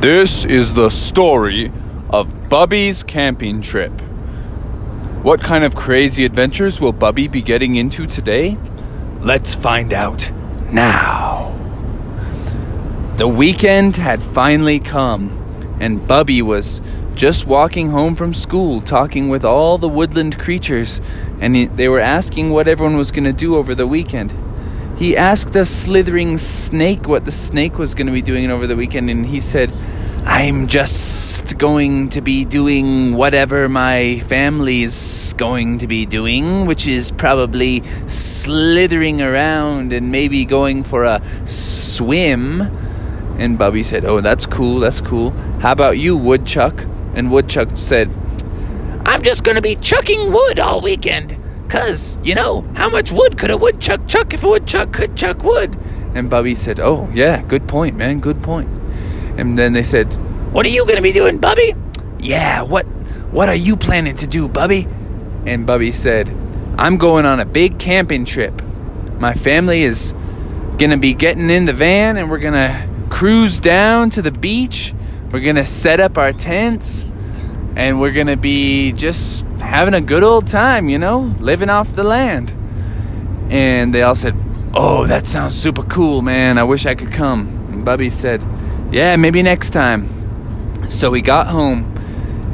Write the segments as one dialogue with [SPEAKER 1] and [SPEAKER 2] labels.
[SPEAKER 1] This is the story of Bubby's camping trip. What kind of crazy adventures will Bubby be getting into today? Let's find out now. The weekend had finally come, and Bubby was just walking home from school talking with all the woodland creatures, and they were asking what everyone was going to do over the weekend. He asked a slithering snake what the snake was going to be doing over the weekend, and he said, I'm just going to be doing whatever my family's going to be doing, which is probably slithering around and maybe going for a swim. And Bubby said, Oh, that's cool, that's cool. How about you, Woodchuck? And Woodchuck said, I'm just going to be chucking wood all weekend. Cause, you know, how much wood could a woodchuck chuck if a woodchuck could chuck wood? And Bubby said, Oh, yeah, good point, man, good point. And then they said, What are you gonna be doing, Bubby? Yeah, what what are you planning to do, Bubby? And Bubby said, I'm going on a big camping trip. My family is gonna be getting in the van and we're gonna cruise down to the beach. We're gonna set up our tents and we're gonna be just having a good old time, you know, living off the land. And they all said, Oh, that sounds super cool, man. I wish I could come. And Bubby said, Yeah, maybe next time. So he got home,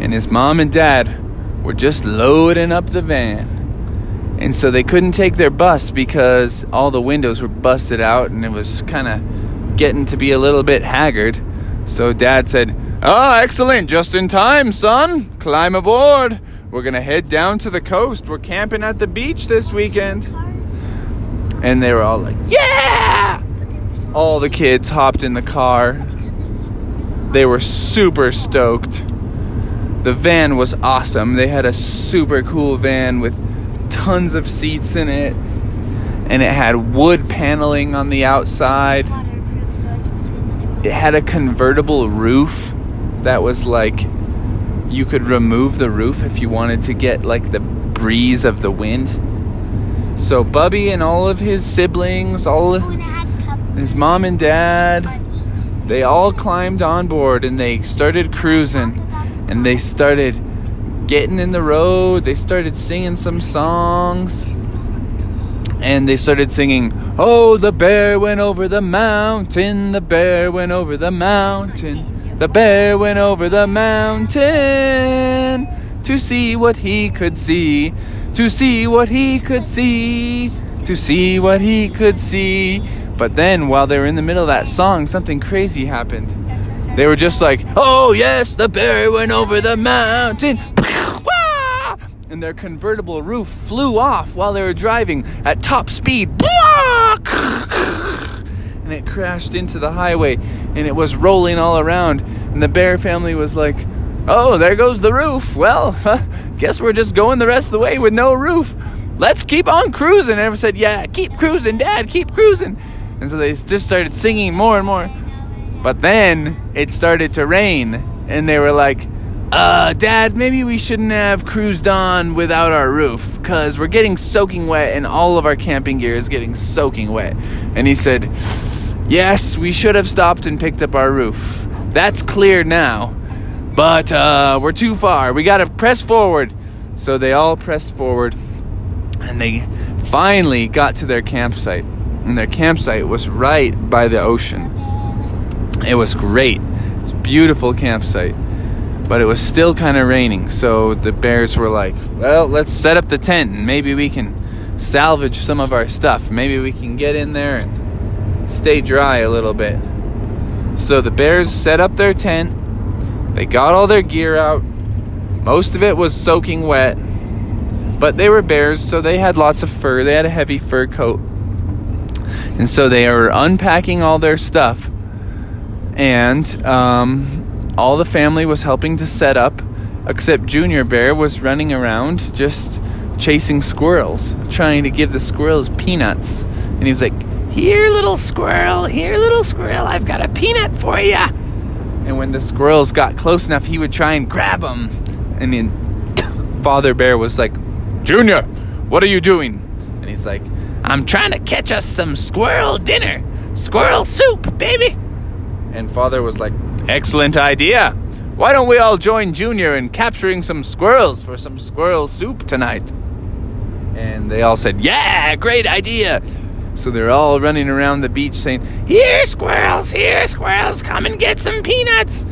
[SPEAKER 1] and his mom and dad were just loading up the van. And so they couldn't take their bus because all the windows were busted out and it was kind of getting to be a little bit haggard. So dad said, Ah, excellent, just in time, son. Climb aboard. We're going to head down to the coast. We're camping at the beach this weekend. And they were all like, Yeah! All the kids hopped in the car. They were super stoked. The van was awesome. They had a super cool van with tons of seats in it. And it had wood paneling on the outside. It had a convertible roof that was like you could remove the roof if you wanted to get like the breeze of the wind. So Bubby and all of his siblings, all of his mom and dad, they all climbed on board and they started cruising and they started getting in the road. They started singing some songs. And they started singing, Oh, the bear went over the mountain, the bear went over the mountain, the bear went over the mountain to see what he could see, to see what he could see, to see what he could see. But then, while they were in the middle of that song, something crazy happened. They were just like, Oh, yes, the bear went over the mountain. And their convertible roof flew off while they were driving at top speed. And it crashed into the highway and it was rolling all around. And the bear family was like, Oh, there goes the roof. Well, guess we're just going the rest of the way with no roof. Let's keep on cruising. And everyone said, Yeah, keep cruising, Dad, keep cruising. And so they just started singing more and more. But then it started to rain, and they were like, uh, Dad, maybe we shouldn't have cruised on without our roof, because we're getting soaking wet, and all of our camping gear is getting soaking wet. And he said, Yes, we should have stopped and picked up our roof. That's clear now. But uh, we're too far. We gotta press forward. So they all pressed forward, and they finally got to their campsite. And their campsite was right by the ocean. It was great. It was beautiful campsite. But it was still kind of raining, so the bears were like, well, let's set up the tent and maybe we can salvage some of our stuff. Maybe we can get in there and stay dry a little bit. So the bears set up their tent. They got all their gear out. Most of it was soaking wet. But they were bears, so they had lots of fur. They had a heavy fur coat. And so they were unpacking all their stuff and um, all the family was helping to set up, except Junior Bear was running around just chasing squirrels, trying to give the squirrels peanuts. And he was like, Here, little squirrel, here, little squirrel, I've got a peanut for you. And when the squirrels got close enough, he would try and grab them. And then Father Bear was like, Junior, what are you doing? And he's like, I'm trying to catch us some squirrel dinner. Squirrel soup, baby. And father was like, Excellent idea. Why don't we all join Junior in capturing some squirrels for some squirrel soup tonight? And they all said, Yeah, great idea. So they're all running around the beach saying, Here, squirrels, here, squirrels, come and get some peanuts.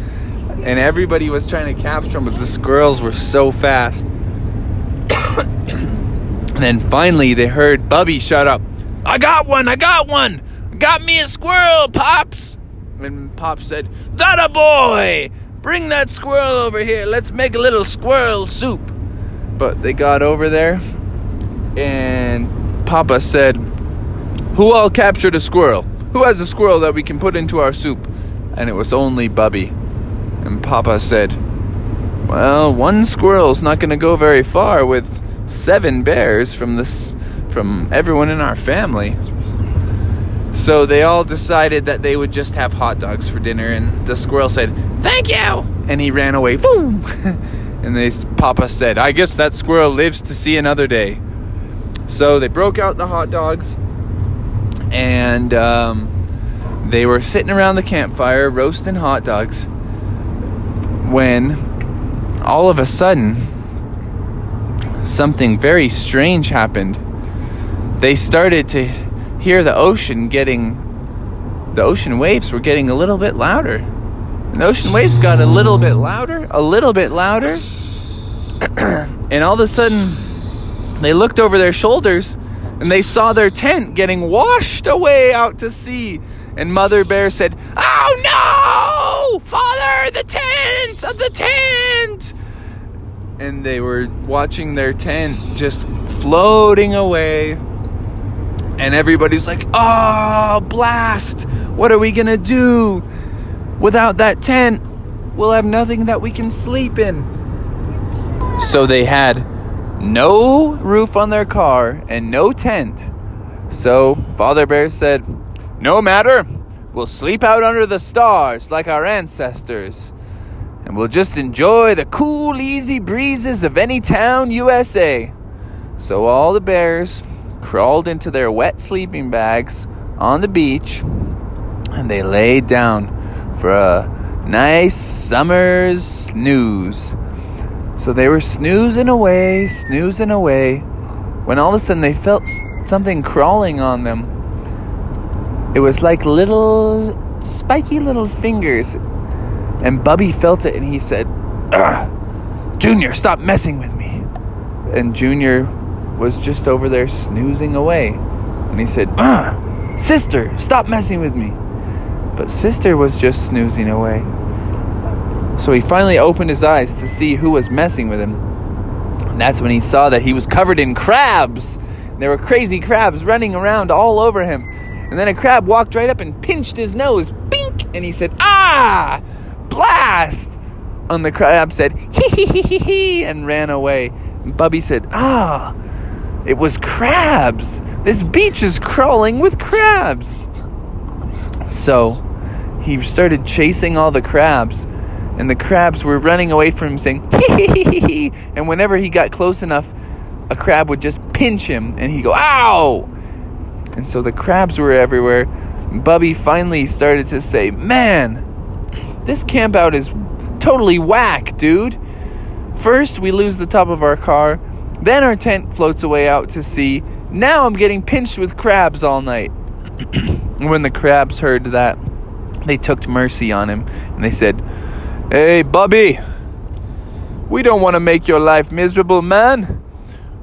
[SPEAKER 1] And everybody was trying to capture them, but the squirrels were so fast. and then finally they heard Bubby shut up. I got one, I got one. Got me a squirrel, Pops. And Pop said, That a boy! Bring that squirrel over here. Let's make a little squirrel soup. But they got over there, and Papa said, Who all captured a squirrel? Who has a squirrel that we can put into our soup? And it was only Bubby. And Papa said, Well, one squirrel's not going to go very far with seven bears from this from everyone in our family. So they all decided that they would just have hot dogs for dinner, and the squirrel said, "Thank you," and he ran away. Boom! and they, Papa said, "I guess that squirrel lives to see another day." So they broke out the hot dogs, and um, they were sitting around the campfire roasting hot dogs. When all of a sudden, something very strange happened. They started to hear the ocean getting the ocean waves were getting a little bit louder. And the ocean waves got a little bit louder, a little bit louder. and all of a sudden they looked over their shoulders and they saw their tent getting washed away out to sea. And Mother Bear said, "Oh no! Father, the tent! Of The tent!" And they were watching their tent just floating away and everybody's like, oh, blast! What are we gonna do? Without that tent, we'll have nothing that we can sleep in. So they had no roof on their car and no tent. So Father Bear said, No matter, we'll sleep out under the stars like our ancestors. And we'll just enjoy the cool, easy breezes of any town, USA. So all the bears crawled into their wet sleeping bags on the beach and they laid down for a nice summer's snooze. So they were snoozing away, snoozing away, when all of a sudden they felt something crawling on them. It was like little, spiky little fingers. And Bubby felt it and he said, Junior, stop messing with me. And Junior was just over there snoozing away. And he said, Sister, stop messing with me. But Sister was just snoozing away. So he finally opened his eyes to see who was messing with him. And that's when he saw that he was covered in crabs. There were crazy crabs running around all over him. And then a crab walked right up and pinched his nose. Bink! And he said, Ah! Blast! And the crab said, Hee hee hee hee hee, and ran away. And Bubby said, Ah! It was crabs. This beach is crawling with crabs. So he started chasing all the crabs, and the crabs were running away from him, saying, hee hee hee hee. And whenever he got close enough, a crab would just pinch him, and he'd go, ow! And so the crabs were everywhere. Bubby finally started to say, man, this campout is totally whack, dude. First, we lose the top of our car. Then our tent floats away out to sea. Now I'm getting pinched with crabs all night. And when the crabs heard that, they took mercy on him and they said, Hey, Bubby, we don't want to make your life miserable, man.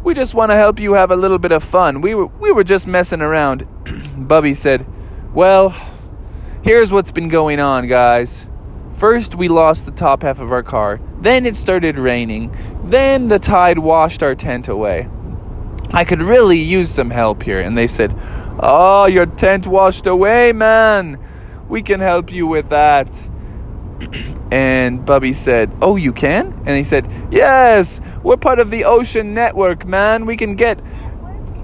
[SPEAKER 1] We just want to help you have a little bit of fun. We were, we were just messing around. Bubby said, Well, here's what's been going on, guys. First, we lost the top half of our car. Then it started raining. Then the tide washed our tent away. I could really use some help here. And they said, Oh, your tent washed away, man. We can help you with that. And Bubby said, Oh, you can? And he said, Yes, we're part of the ocean network, man. We can get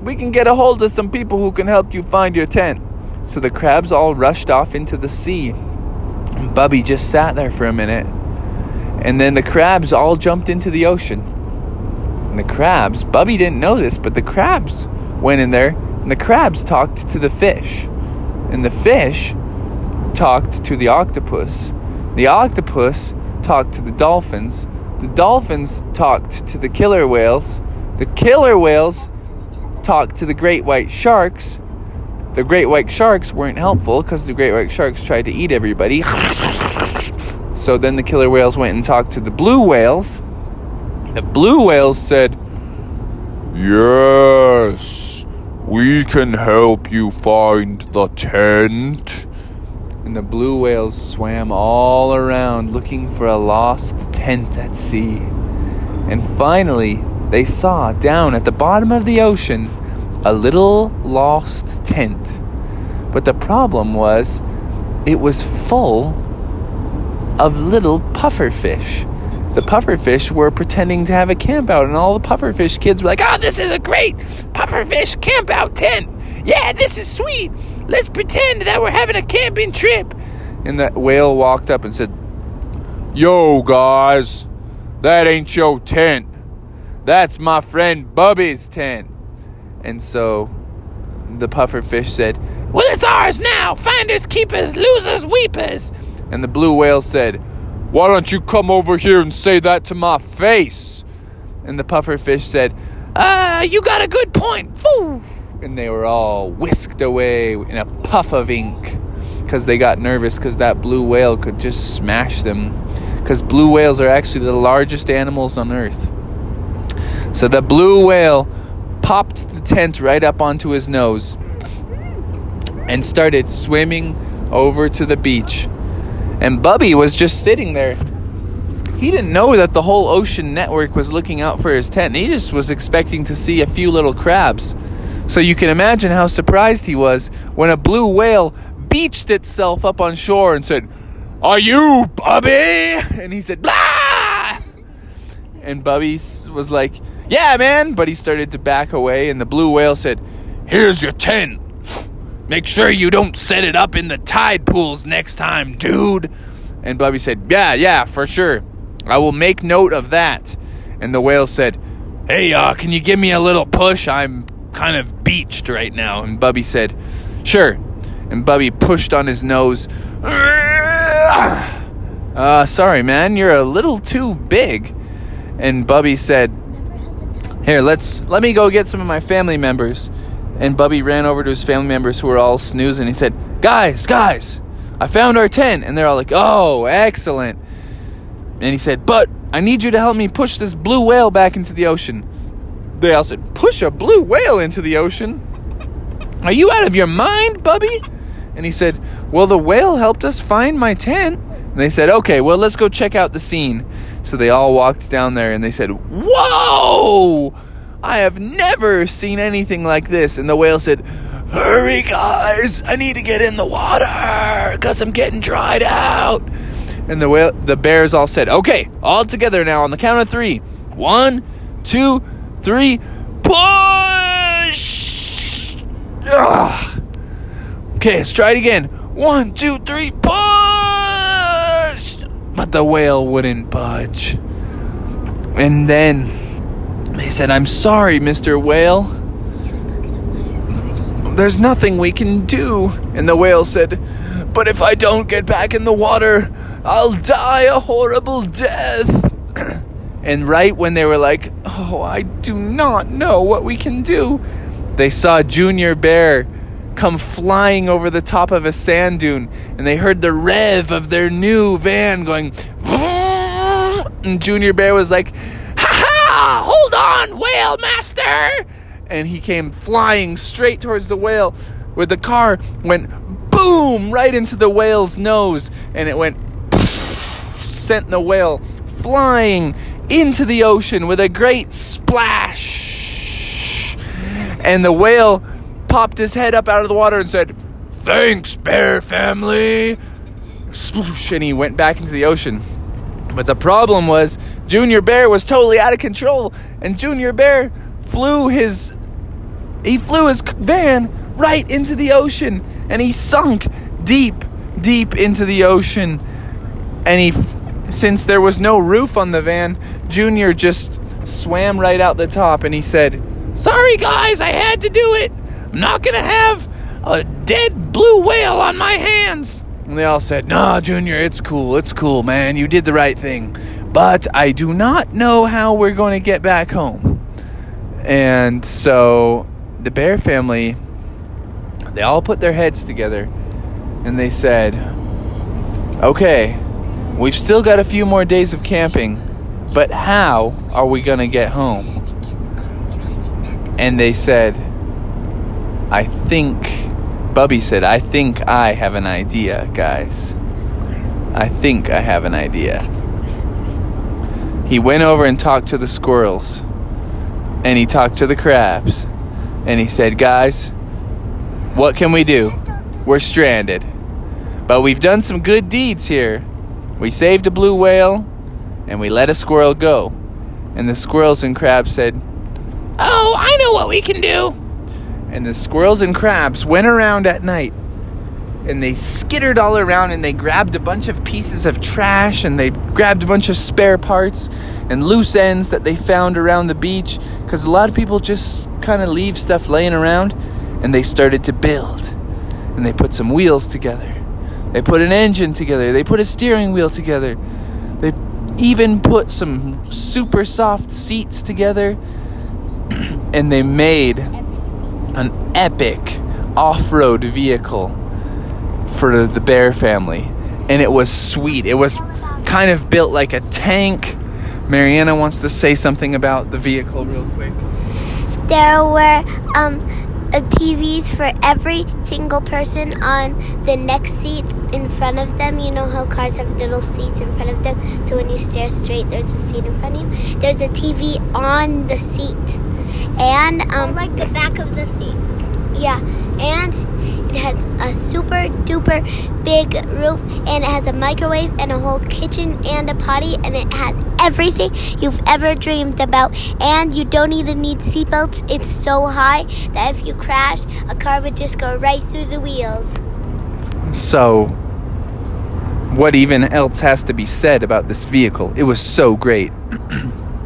[SPEAKER 1] we can get a hold of some people who can help you find your tent. So the crabs all rushed off into the sea. And Bubby just sat there for a minute. And then the crabs all jumped into the ocean. And the crabs, Bubby didn't know this, but the crabs went in there and the crabs talked to the fish. And the fish talked to the octopus. The octopus talked to the dolphins. The dolphins talked to the killer whales. The killer whales talked to the great white sharks. The great white sharks weren't helpful because the great white sharks tried to eat everybody. so then the killer whales went and talked to the blue whales. The blue whales said, Yes, we can help you find the tent. And the blue whales swam all around looking for a lost tent at sea. And finally, they saw down at the bottom of the ocean a little lost tent. But the problem was, it was full of little pufferfish the pufferfish were pretending to have a camp out, and all the pufferfish kids were like, "Oh, this is a great pufferfish camp out tent! Yeah, this is sweet. Let's pretend that we're having a camping trip." And the whale walked up and said, "Yo, guys, that ain't your tent. That's my friend Bubby's tent." And so the puffer fish said, "Well, it's ours now. Finders, keepers, losers, weepers." And the blue whale said. Why don't you come over here and say that to my face? And the puffer fish said, Ah, uh, you got a good point. And they were all whisked away in a puff of ink because they got nervous because that blue whale could just smash them. Because blue whales are actually the largest animals on earth. So the blue whale popped the tent right up onto his nose and started swimming over to the beach and Bubby was just sitting there. He didn't know that the whole ocean network was looking out for his tent. He just was expecting to see a few little crabs. So you can imagine how surprised he was when a blue whale beached itself up on shore and said, Are you Bubby? And he said, Blah! And Bubby was like, Yeah, man. But he started to back away, and the blue whale said, Here's your tent. Make sure you don't set it up in the tide pools next time, dude. And Bubby said, Yeah, yeah, for sure. I will make note of that. And the whale said, Hey, uh, can you give me a little push? I'm kind of beached right now. And Bubby said, Sure. And Bubby pushed on his nose. Uh, sorry, man, you're a little too big. And Bubby said, Here, let's let me go get some of my family members. And Bubby ran over to his family members who were all snoozing. He said, Guys, guys, I found our tent. And they're all like, Oh, excellent. And he said, But I need you to help me push this blue whale back into the ocean. They all said, Push a blue whale into the ocean? Are you out of your mind, Bubby? And he said, Well, the whale helped us find my tent. And they said, Okay, well, let's go check out the scene. So they all walked down there and they said, Whoa! I have never seen anything like this. And the whale said, Hurry, guys, I need to get in the water because I'm getting dried out. And the whale, the bears all said, Okay, all together now on the count of three. One, two, three, push! Ugh. Okay, let's try it again. One, two, three, push! But the whale wouldn't budge. And then they said, I'm sorry, Mr. Whale. There's nothing we can do. And the whale said, But if I don't get back in the water, I'll die a horrible death. and right when they were like, Oh, I do not know what we can do, they saw Junior Bear come flying over the top of a sand dune and they heard the rev of their new van going and Junior Bear was like ha ha hold on, whale master! And he came flying straight towards the whale, where the car went boom right into the whale's nose, and it went sent the whale flying into the ocean with a great splash. And the whale popped his head up out of the water and said, Thanks, bear family. Sploosh, and he went back into the ocean. But the problem was Junior Bear was totally out of control, and Junior Bear flew his he flew his van right into the ocean, and he sunk deep, deep into the ocean. And he, since there was no roof on the van, Junior just swam right out the top, and he said, "Sorry guys, I had to do it. I'm not gonna have a dead blue whale on my hands." And they all said, Nah, Junior, it's cool. It's cool, man. You did the right thing. But I do not know how we're going to get back home. And so the bear family, they all put their heads together and they said, Okay, we've still got a few more days of camping, but how are we going to get home? And they said, I think Bubby said, I think I have an idea, guys. I think I have an idea. He went over and talked to the squirrels. And he talked to the crabs. And he said, Guys, what can we do? We're stranded. But we've done some good deeds here. We saved a blue whale and we let a squirrel go. And the squirrels and crabs said, Oh, I know what we can do. And the squirrels and crabs went around at night and they skittered all around and they grabbed a bunch of pieces of trash and they grabbed a bunch of spare parts and loose ends that they found around the beach because a lot of people just kind of leave stuff laying around and they started to build. And they put some wheels together. They put an engine together. They put a steering wheel together even put some super soft seats together and they made an epic off road vehicle for the Bear family. And it was sweet. It was kind of built like a tank. Mariana wants to say something about the vehicle real quick.
[SPEAKER 2] There were um, TVs for every single person on the next seat in front of them. You know how cars have little seats in front of them, so when you stare straight, there's a seat in front of you. There's a TV on the seat, and um,
[SPEAKER 3] like the back of the seats.
[SPEAKER 2] Yeah, and it has a super duper big roof, and it has a microwave and a whole kitchen and a potty, and it has everything you've ever dreamed about. And you don't even need seatbelts. It's so high that if you crash, a car would just go right through the wheels.
[SPEAKER 1] So, what even else has to be said about this vehicle? It was so great.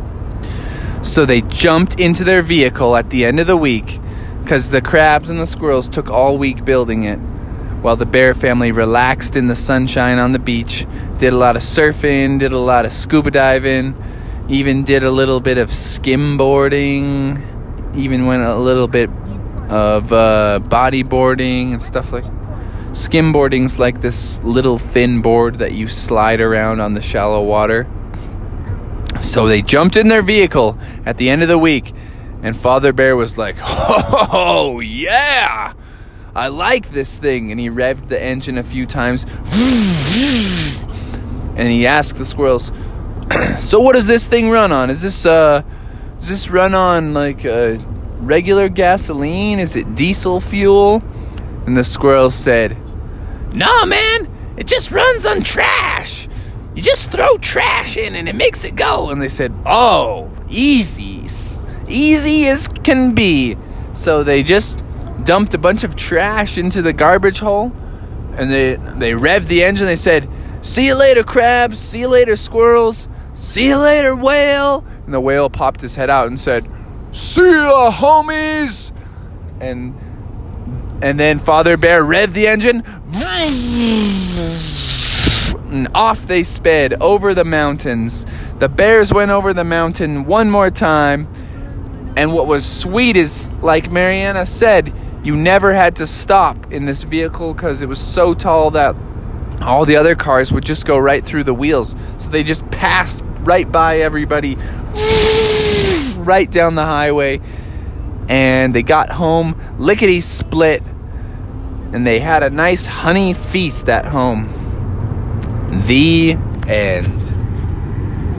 [SPEAKER 1] so they jumped into their vehicle at the end of the week because the crabs and the squirrels took all week building it while the bear family relaxed in the sunshine on the beach, did a lot of surfing, did a lot of scuba diving, even did a little bit of skimboarding, even went a little bit of uh, bodyboarding and stuff like skimboarding's like this little thin board that you slide around on the shallow water. So they jumped in their vehicle at the end of the week and Father Bear was like, Oh, yeah! I like this thing. And he revved the engine a few times. And he asked the squirrels, So what does this thing run on? Is this, uh, does this run on like uh, regular gasoline? Is it diesel fuel? And the squirrels said, Nah, man, it just runs on trash. You just throw trash in and it makes it go. And they said, Oh, easy easy as can be. So they just dumped a bunch of trash into the garbage hole and they they revved the engine. They said, "See you later, crabs. See you later, squirrels. See you later, whale." And the whale popped his head out and said, "See ya, homies." And and then Father Bear revved the engine. And off they sped over the mountains. The bears went over the mountain one more time and what was sweet is, like Mariana said, you never had to stop in this vehicle because it was so tall that all the other cars would just go right through the wheels. So they just passed right by everybody, right down the highway. And they got home lickety split. And they had a nice honey feast at home. The end.